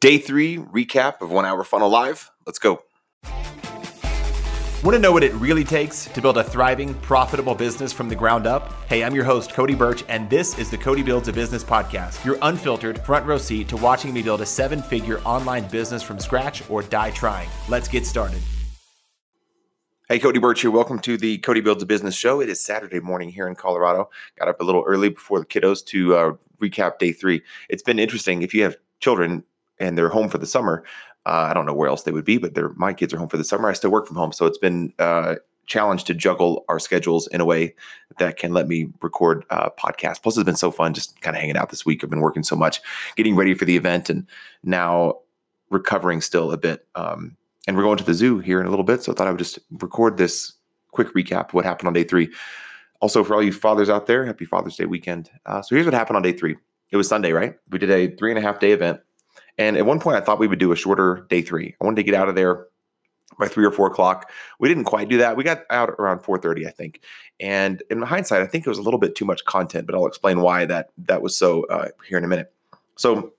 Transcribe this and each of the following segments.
Day three recap of One Hour Funnel Live. Let's go. Want to know what it really takes to build a thriving, profitable business from the ground up? Hey, I'm your host, Cody Birch, and this is the Cody Builds a Business podcast, your unfiltered front row seat to watching me build a seven figure online business from scratch or die trying. Let's get started. Hey, Cody Birch here. Welcome to the Cody Builds a Business show. It is Saturday morning here in Colorado. Got up a little early before the kiddos to uh, recap day three. It's been interesting. If you have children, and they're home for the summer. Uh, I don't know where else they would be, but they're my kids are home for the summer. I still work from home, so it's been uh, challenge to juggle our schedules in a way that can let me record uh, podcasts. Plus, it's been so fun just kind of hanging out this week. I've been working so much, getting ready for the event, and now recovering still a bit. Um, and we're going to the zoo here in a little bit, so I thought I would just record this quick recap of what happened on day three. Also, for all you fathers out there, happy Father's Day weekend. Uh, so here's what happened on day three. It was Sunday, right? We did a three and a half day event and at one point, I thought we would do a shorter day three. I wanted to get out of there by three or four o'clock. We didn't quite do that. We got out around 4:30, I think. And in hindsight, I think it was a little bit too much content, but I'll explain why that that was so uh, here in a minute. So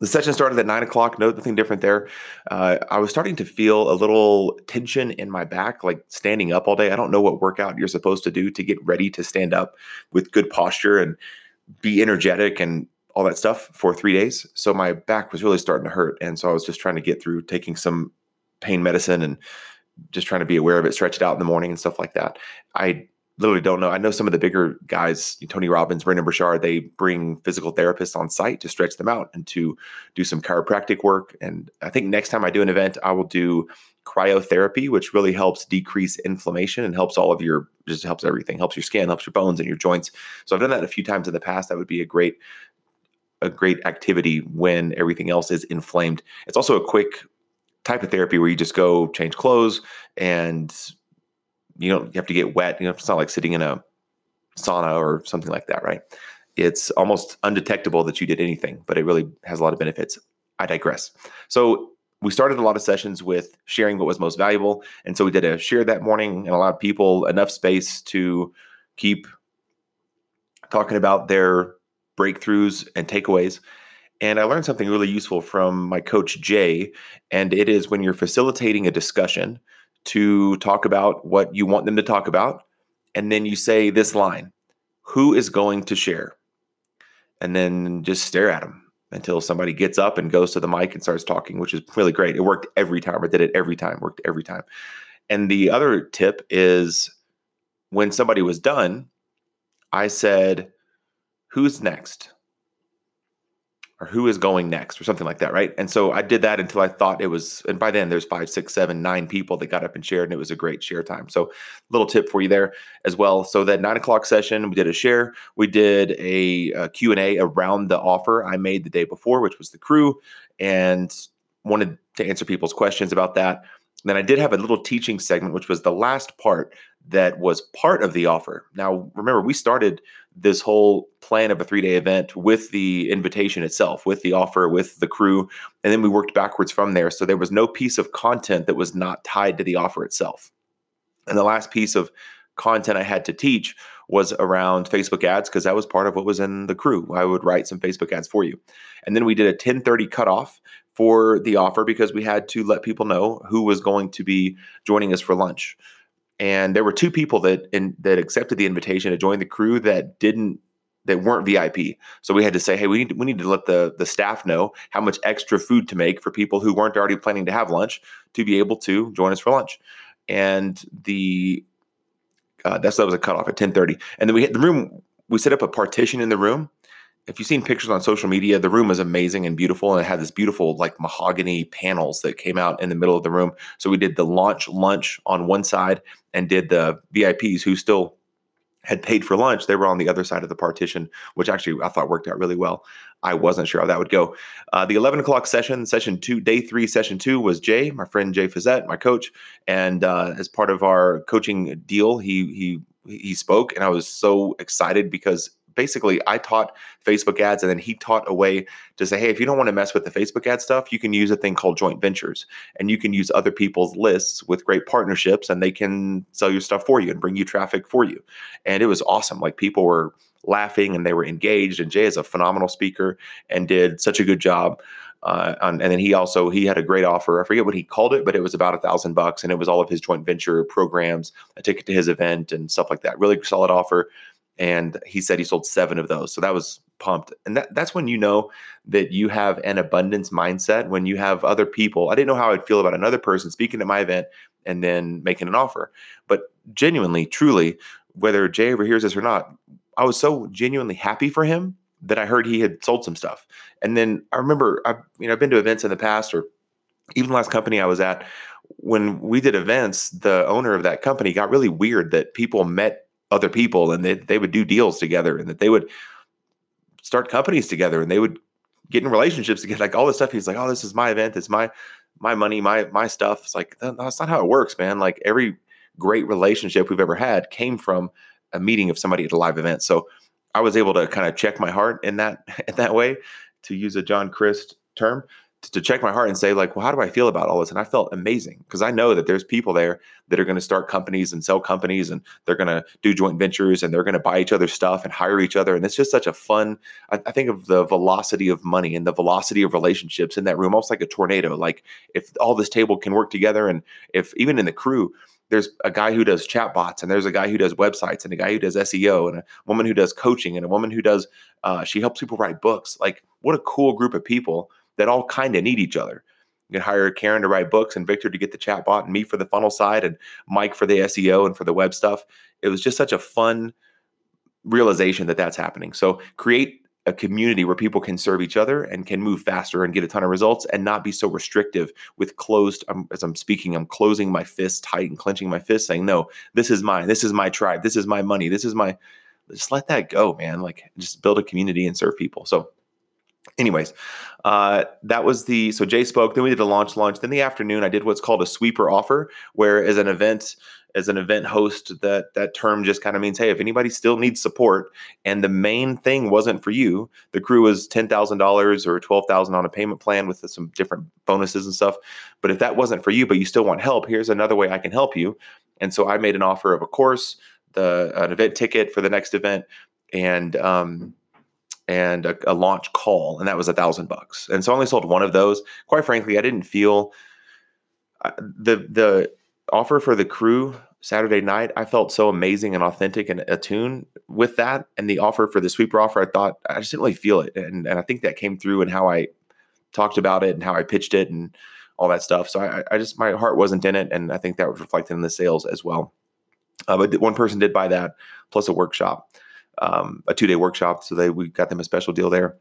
the session started at nine o'clock. No, nothing different there. Uh, I was starting to feel a little tension in my back, like standing up all day. I don't know what workout you're supposed to do to get ready to stand up with good posture and be energetic and all that stuff for three days. So my back was really starting to hurt. And so I was just trying to get through taking some pain medicine and just trying to be aware of it, stretch it out in the morning and stuff like that. I literally don't know. I know some of the bigger guys, Tony Robbins, Brendon Burchard, they bring physical therapists on site to stretch them out and to do some chiropractic work. And I think next time I do an event, I will do cryotherapy, which really helps decrease inflammation and helps all of your just helps everything, helps your skin, helps your bones and your joints. So I've done that a few times in the past. That would be a great a great activity when everything else is inflamed. It's also a quick type of therapy where you just go change clothes and you don't have to get wet. You know, it's not like sitting in a sauna or something like that, right? It's almost undetectable that you did anything, but it really has a lot of benefits. I digress. So we started a lot of sessions with sharing what was most valuable. And so we did a share that morning and allowed people enough space to keep talking about their breakthroughs and takeaways. And I learned something really useful from my coach, Jay. And it is when you're facilitating a discussion to talk about what you want them to talk about. And then you say this line Who is going to share? And then just stare at them until somebody gets up and goes to the mic and starts talking, which is really great. It worked every time. I did it every time, worked every time. And the other tip is when somebody was done, I said, who's next? Or who is going next, or something like that, right? And so I did that until I thought it was, and by then there's five, six, seven, nine people that got up and shared, and it was a great share time. So, little tip for you there as well. So that nine o'clock session, we did a share. We did a, a Q and A around the offer I made the day before, which was the crew, and wanted to answer people's questions about that. Then I did have a little teaching segment, which was the last part that was part of the offer. Now, remember, we started this whole plan of a three day event with the invitation itself, with the offer, with the crew, and then we worked backwards from there. So there was no piece of content that was not tied to the offer itself. And the last piece of content I had to teach was around Facebook ads because that was part of what was in the crew. I would write some Facebook ads for you. And then we did a 1030 cutoff for the offer because we had to let people know who was going to be joining us for lunch and there were two people that in, that accepted the invitation to join the crew that didn't that weren't VIP. So we had to say, hey, we need to, we need to let the the staff know how much extra food to make for people who weren't already planning to have lunch to be able to join us for lunch. And the uh, that's that was a cutoff at ten thirty. And then we hit the room. We set up a partition in the room if you've seen pictures on social media, the room is amazing and beautiful, and it had this beautiful like mahogany panels that came out in the middle of the room. So we did the launch lunch on one side and did the VIPs who still had paid for lunch. They were on the other side of the partition, which actually I thought worked out really well. I wasn't sure how that would go. Uh, the 11 o'clock session, session two, day three, session two was Jay, my friend Jay Fazette, my coach, and uh, as part of our coaching deal, he he he spoke, and I was so excited because basically I taught Facebook ads and then he taught a way to say, hey, if you don't want to mess with the Facebook ad stuff, you can use a thing called joint ventures and you can use other people's lists with great partnerships and they can sell your stuff for you and bring you traffic for you. And it was awesome. Like people were laughing and they were engaged. And Jay is a phenomenal speaker and did such a good job Uh, and then he also he had a great offer. I forget what he called it, but it was about a thousand bucks, and it was all of his joint venture programs, a ticket to his event, and stuff like that. Really solid offer. And he said he sold seven of those, so that was pumped. And that, that's when you know that you have an abundance mindset. When you have other people, I didn't know how I'd feel about another person speaking at my event and then making an offer, but genuinely, truly, whether Jay ever hears this or not, I was so genuinely happy for him that I heard he had sold some stuff. And then I remember I you know I've been to events in the past or even the last company I was at when we did events, the owner of that company got really weird that people met other people and they, they would do deals together and that they would start companies together and they would get in relationships together, like all this stuff. He's like, oh, this is my event. It's my my money, my my stuff. It's like that's not how it works, man. Like every great relationship we've ever had came from a meeting of somebody at a live event. So I was able to kind of check my heart in that in that way, to use a John Crist term, to check my heart and say like, well, how do I feel about all this? And I felt amazing because I know that there's people there that are going to start companies and sell companies, and they're going to do joint ventures, and they're going to buy each other's stuff and hire each other, and it's just such a fun. I, I think of the velocity of money and the velocity of relationships in that room, almost like a tornado. Like if all this table can work together, and if even in the crew there's a guy who does chatbots and there's a guy who does websites and a guy who does SEO and a woman who does coaching and a woman who does uh, she helps people write books. Like what a cool group of people that all kind of need each other. You can hire Karen to write books and Victor to get the chatbot and me for the funnel side and Mike for the SEO and for the web stuff. It was just such a fun realization that that's happening. So create a community where people can serve each other and can move faster and get a ton of results and not be so restrictive with closed I'm, as i'm speaking i'm closing my fist tight and clenching my fist saying no this is mine this is my tribe this is my money this is my just let that go man like just build a community and serve people so anyways uh, that was the so jay spoke then we did a launch launch. then the afternoon i did what's called a sweeper offer where as an event as an event host that that term just kind of means hey if anybody still needs support and the main thing wasn't for you the crew was $10000 or 12000 on a payment plan with some different bonuses and stuff but if that wasn't for you but you still want help here's another way i can help you and so i made an offer of a course the an event ticket for the next event and um and a, a launch call and that was a thousand bucks and so i only sold one of those quite frankly i didn't feel uh, the the offer for the crew Saturday night, I felt so amazing and authentic and attuned with that. And the offer for the sweeper offer, I thought I just didn't really feel it. And, and I think that came through in how I talked about it and how I pitched it and all that stuff. So I, I just, my heart wasn't in it. And I think that was reflected in the sales as well. Uh, but one person did buy that plus a workshop, um, a two day workshop. So they, we got them a special deal there.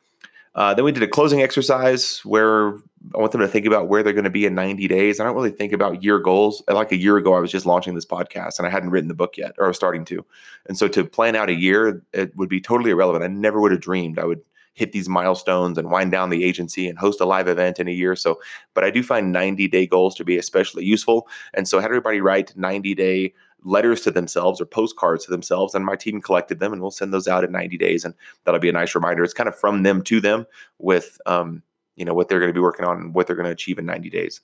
Uh, then we did a closing exercise where I want them to think about where they're going to be in 90 days. I don't really think about year goals. Like a year ago, I was just launching this podcast and I hadn't written the book yet, or I was starting to. And so to plan out a year, it would be totally irrelevant. I never would have dreamed I would hit these milestones and wind down the agency and host a live event in a year. So, but I do find 90 day goals to be especially useful. And so I had everybody write 90 day letters to themselves or postcards to themselves and my team collected them and we'll send those out in 90 days and that'll be a nice reminder. It's kind of from them to them with um, you know what they're going to be working on and what they're going to achieve in 90 days.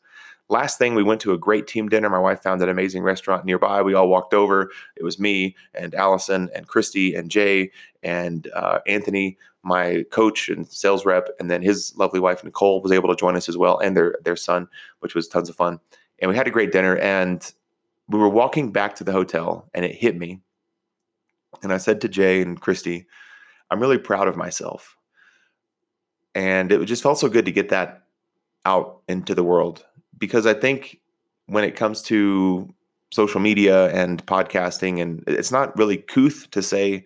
Last thing we went to a great team dinner. My wife found an amazing restaurant nearby. We all walked over. It was me and allison and christy and jay and uh, anthony my coach and sales rep and then his lovely wife nicole was able to join us as well and their their son which was tons of fun. And we had a great dinner and we were walking back to the hotel and it hit me. And I said to Jay and Christy, I'm really proud of myself. And it just felt so good to get that out into the world because I think when it comes to social media and podcasting, and it's not really couth to say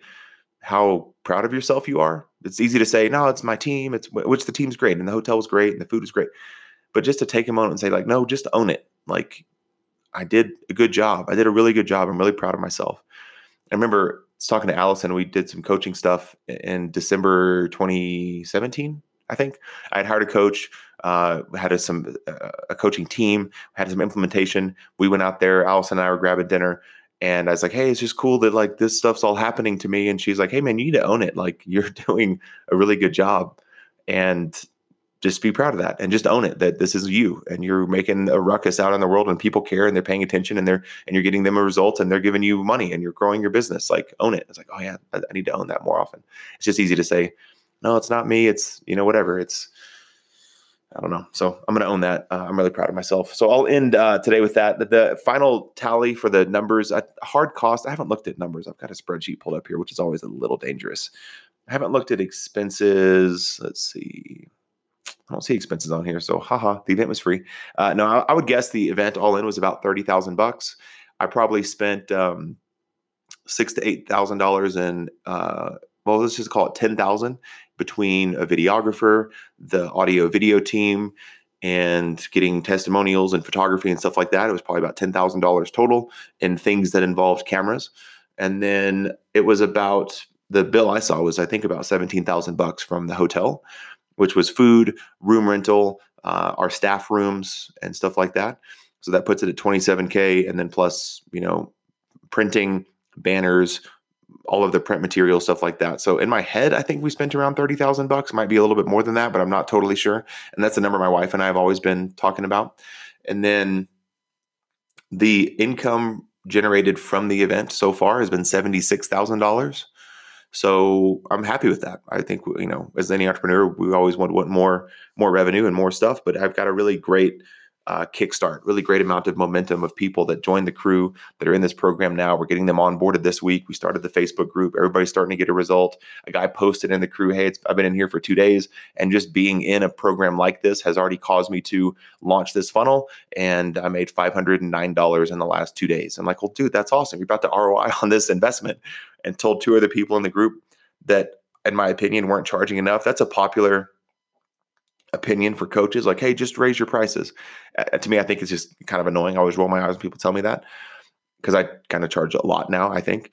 how proud of yourself you are. It's easy to say, no, it's my team. It's which the team's great and the hotel was great and the food was great. But just to take a moment and say, like, no, just own it. Like I did a good job. I did a really good job. I'm really proud of myself. I remember talking to Allison. We did some coaching stuff in December 2017. I think I had hired a coach, uh, had a, some uh, a coaching team, had some implementation. We went out there. Allison and I were grabbing dinner, and I was like, "Hey, it's just cool that like this stuff's all happening to me." And she's like, "Hey, man, you need to own it. Like you're doing a really good job." And just be proud of that and just own it that this is you and you're making a ruckus out in the world and people care and they're paying attention and they're and you're getting them a result and they're giving you money and you're growing your business like own it it's like oh yeah i, I need to own that more often it's just easy to say no it's not me it's you know whatever it's I don't know. So I'm going to own that. Uh, I'm really proud of myself. So I'll end uh, today with that. The, the, final tally for the numbers, uh, hard cost. I haven't looked at numbers. I've got a spreadsheet pulled up here, which is always a little dangerous. I haven't looked at expenses. Let's see. I don't see expenses on here. So haha, the event was free. Uh, no, I, I, would guess the event all in was about thirty thousand bucks. I probably spent um, six to eight thousand dollars in. Uh, well, let's just call it ten thousand between a videographer, the audio video team, and getting testimonials and photography and stuff like that. It was probably about ten thousand dollars total in things that involved cameras. And then it was about the bill I saw was I think about seventeen thousand bucks from the hotel, which was food, room rental, uh, our staff rooms, and stuff like that. So that puts it at twenty seven k, and then plus you know printing, banners, all of the print material stuff like that. So in my head, I think we spent around 30,000 bucks, might be a little bit more than that, but I'm not totally sure. And that's the number my wife and I have always been talking about. And then the income generated from the event so far has been $76,000. So I'm happy with that. I think you know, as any entrepreneur, we always want want more more revenue and more stuff, but I've got a really great uh, kickstart. Really great amount of momentum of people that joined the crew that are in this program now. We're getting them onboarded this week. We started the Facebook group. Everybody's starting to get a result. A guy posted in the crew, "Hey, I've been in here for two days, and just being in a program like this has already caused me to launch this funnel, and I made five hundred and nine dollars in the last two days." I'm like, "Well, dude, that's awesome. You got the ROI on this investment." And told two other people in the group that, in my opinion, weren't charging enough. That's a popular opinion for coaches like hey just raise your prices. Uh, to me i think it's just kind of annoying. I always roll my eyes when people tell me that because i kind of charge a lot now i think.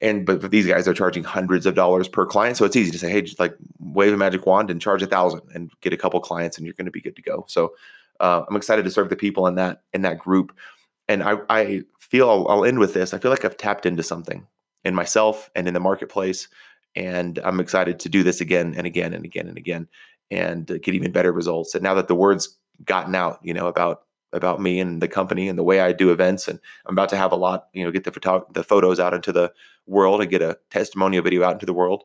And but, but these guys are charging hundreds of dollars per client so it's easy to say hey just like wave a magic wand and charge a thousand and get a couple clients and you're going to be good to go. So uh, i'm excited to serve the people in that in that group. And i i feel I'll, I'll end with this. I feel like i've tapped into something in myself and in the marketplace and i'm excited to do this again and again and again and again and get even better results. And now that the word's gotten out, you know, about about me and the company and the way I do events, and I'm about to have a lot, you know, get the photo- the photos out into the world and get a testimonial video out into the world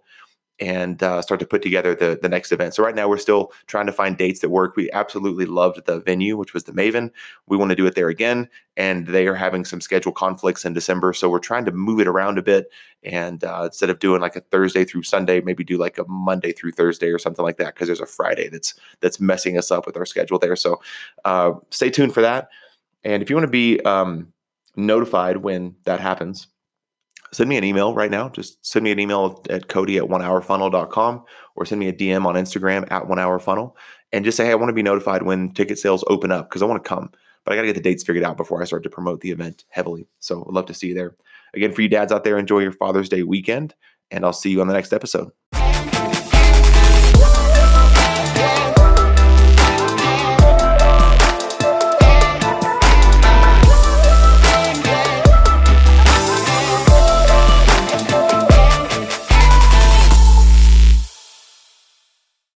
and uh, start to put together the the next event. So right now we're still trying to find dates that work. We absolutely loved the venue, which was the Maven. We want to do it there again, and they are having some schedule conflicts in December. So we're trying to move it around a bit, and uh, instead of doing like a Thursday through Sunday, maybe do like a Monday through Thursday or something like that, because there's a Friday that's that's messing us up with our schedule there. So uh, stay tuned for that. And if you want to be um, notified when that happens, send me an email right now. Just send me an email at cody at onehourfunnel.com or send me a DM on Instagram at onehourfunnel and just say, hey, I want to be notified when ticket sales open up because I want to come. But I got to get the dates figured out before I start to promote the event heavily. So I'd love to see you there. Again, for you dads out there, enjoy your Father's Day weekend, and I'll see you on the next episode.